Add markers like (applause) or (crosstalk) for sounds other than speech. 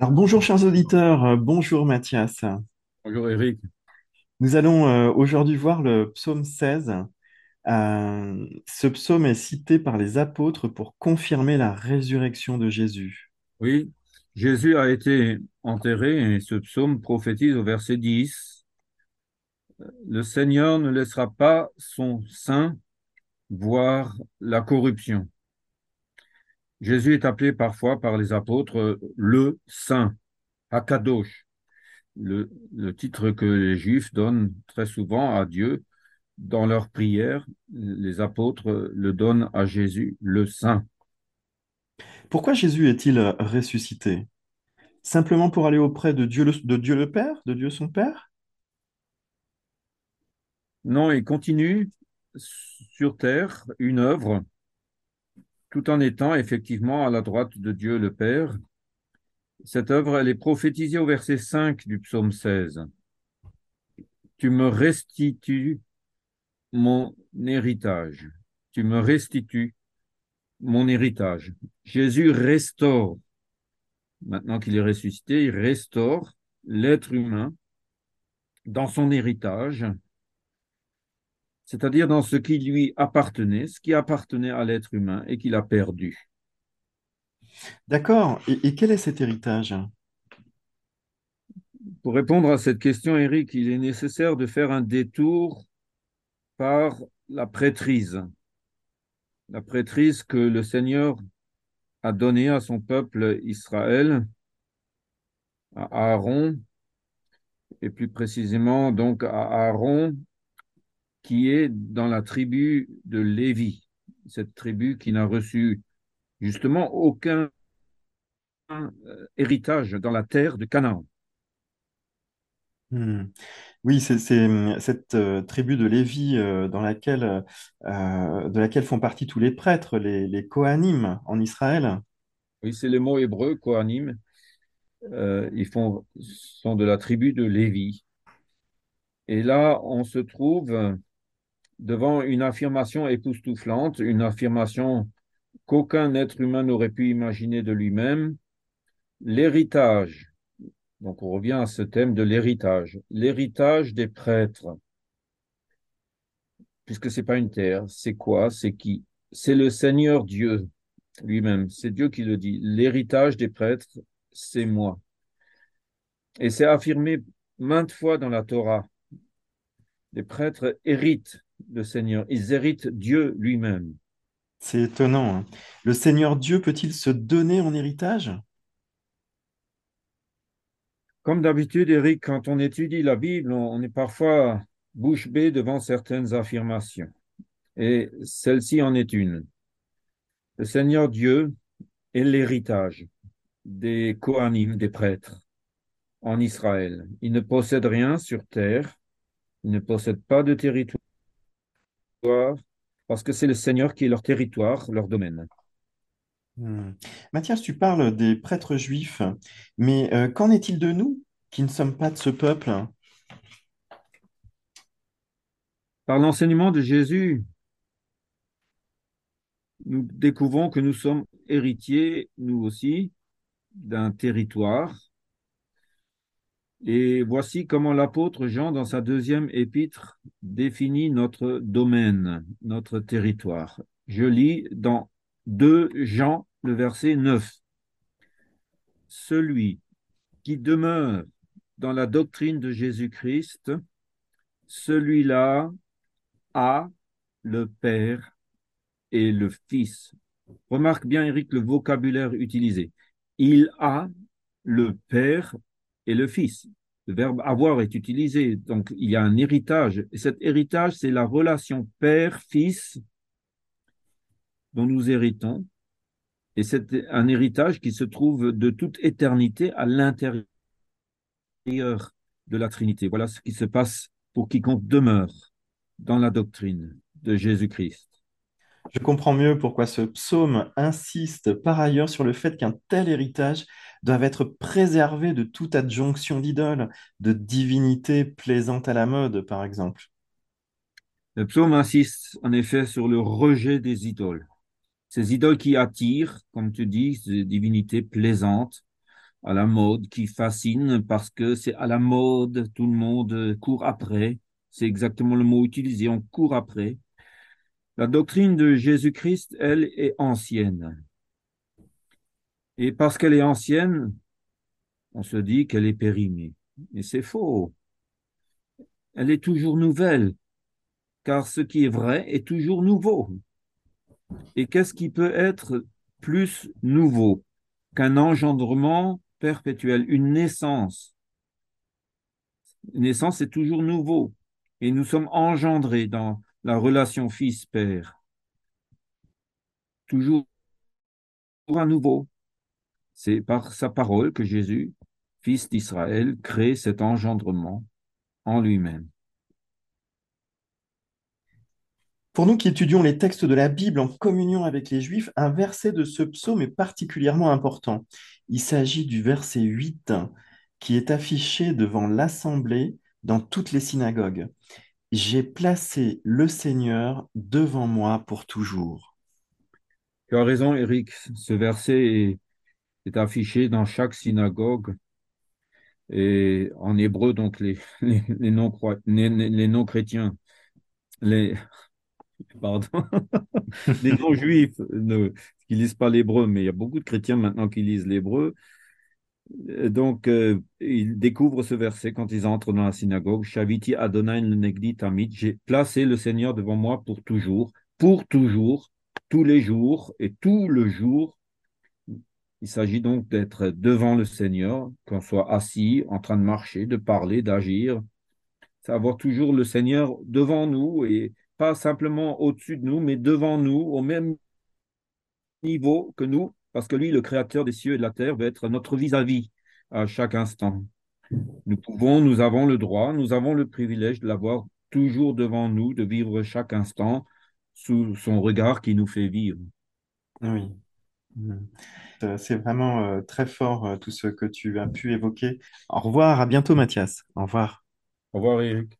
Alors bonjour chers auditeurs, euh, bonjour Mathias. Bonjour Eric. Nous allons euh, aujourd'hui voir le psaume 16. Euh, ce psaume est cité par les apôtres pour confirmer la résurrection de Jésus. Oui, Jésus a été enterré et ce psaume prophétise au verset 10. Le Seigneur ne laissera pas son saint voir la corruption. Jésus est appelé parfois par les apôtres le saint, Akadosh, le, le titre que les Juifs donnent très souvent à Dieu dans leurs prières. Les apôtres le donnent à Jésus, le saint. Pourquoi Jésus est-il ressuscité? Simplement pour aller auprès de Dieu le, de Dieu le Père, de Dieu son Père? Non, il continue sur terre une œuvre tout en étant effectivement à la droite de Dieu le Père. Cette œuvre, elle est prophétisée au verset 5 du psaume 16. Tu me restitues mon héritage. Tu me restitues mon héritage. Jésus restaure, maintenant qu'il est ressuscité, il restaure l'être humain dans son héritage, c'est-à-dire dans ce qui lui appartenait, ce qui appartenait à l'être humain et qu'il a perdu. D'accord. Et, et quel est cet héritage? Pour répondre à cette question, Eric, il est nécessaire de faire un détour par la prêtrise. La prêtrise que le Seigneur a donnée à son peuple Israël, à Aaron, et plus précisément donc à Aaron, qui est dans la tribu de Lévi, cette tribu qui n'a reçu justement aucun héritage dans la terre de Canaan. Hmm. Oui, c'est hum, cette euh, tribu de Lévi euh, dans laquelle, euh, de laquelle font partie tous les prêtres, les, les Kohanim en Israël. Oui, c'est les mots hébreux, Kohanim. Euh, ils font, sont de la tribu de Lévi. Et là, on se trouve devant une affirmation époustouflante, une affirmation qu'aucun être humain n'aurait pu imaginer de lui-même. L'héritage donc on revient à ce thème de l'héritage. L'héritage des prêtres. Puisque c'est pas une terre, c'est quoi? C'est qui? C'est le Seigneur Dieu lui-même. C'est Dieu qui le dit. L'héritage des prêtres, c'est moi. Et c'est affirmé maintes fois dans la Torah. Les prêtres héritent le Seigneur. Ils héritent Dieu lui-même. C'est étonnant. hein. Le Seigneur Dieu peut-il se donner en héritage? Comme d'habitude, Eric, quand on étudie la Bible, on est parfois bouche bée devant certaines affirmations. Et celle-ci en est une. Le Seigneur Dieu est l'héritage des Kohanim, des prêtres en Israël. Il ne possède rien sur terre, il ne possède pas de territoire, parce que c'est le Seigneur qui est leur territoire, leur domaine. Hmm. Mathias, tu parles des prêtres juifs, mais euh, qu'en est-il de nous qui ne sommes pas de ce peuple? Par l'enseignement de Jésus, nous découvrons que nous sommes héritiers, nous aussi, d'un territoire. Et voici comment l'apôtre Jean, dans sa deuxième épître, définit notre domaine, notre territoire. Je lis dans 2 Jean, le verset 9. Celui qui demeure dans la doctrine de Jésus-Christ, celui-là a le Père et le Fils. Remarque bien, Eric, le vocabulaire utilisé. Il a le Père et le Fils. Le verbe avoir est utilisé, donc il y a un héritage. Et cet héritage, c'est la relation Père-Fils dont nous héritons. Et c'est un héritage qui se trouve de toute éternité à l'intérieur de la Trinité. Voilà ce qui se passe pour quiconque demeure dans la doctrine de Jésus-Christ. Je comprends mieux pourquoi ce psaume insiste par ailleurs sur le fait qu'un tel héritage doit être préservé de toute adjonction d'idoles, de divinités plaisantes à la mode, par exemple. Le psaume insiste en effet sur le rejet des idoles. Ces idoles qui attirent, comme tu dis, ces divinités plaisantes, à la mode, qui fascine parce que c'est à la mode, tout le monde court après. C'est exactement le mot utilisé, on court après. La doctrine de Jésus-Christ, elle, est ancienne. Et parce qu'elle est ancienne, on se dit qu'elle est périmée. Et c'est faux. Elle est toujours nouvelle, car ce qui est vrai est toujours nouveau. Et qu'est-ce qui peut être plus nouveau qu'un engendrement perpétuel, une naissance? Une naissance est toujours nouveau. Et nous sommes engendrés dans la relation fils-père. Toujours à nouveau. C'est par sa parole que Jésus, fils d'Israël, crée cet engendrement en lui-même. Pour nous qui étudions les textes de la Bible en communion avec les Juifs, un verset de ce psaume est particulièrement important. Il s'agit du verset 8 qui est affiché devant l'assemblée dans toutes les synagogues. J'ai placé le Seigneur devant moi pour toujours. Tu as raison, Eric. Ce verset est, affiché dans chaque synagogue. Et en hébreu, donc les, non-chrétiens, les, pardon, (laughs) les non-juifs ne, qui lisent pas l'hébreu, mais il y a beaucoup de chrétiens maintenant qui lisent l'hébreu. Donc, euh, ils découvrent ce verset quand ils entrent dans la synagogue. Shaviti Adonai Negdi Tamid. J'ai placé le Seigneur devant moi pour toujours, pour toujours, tous les jours et tout le jour. Il s'agit donc d'être devant le Seigneur, qu'on soit assis, en train de marcher, de parler, d'agir. C'est avoir toujours le Seigneur devant nous et pas simplement au-dessus de nous, mais devant nous, au même niveau que nous, parce que lui, le créateur des cieux et de la terre, va être notre vis-à-vis -à, chaque instant. Nous pouvons, nous avons le droit, nous avons le privilège de l'avoir toujours devant nous, de vivre chaque instant sous son regard qui nous fait vivre. Oui. Euh, c'est vraiment euh, très fort euh, tout ce que tu as pu évoquer. Au revoir, à bientôt Mathias. Au revoir. Au revoir Eric.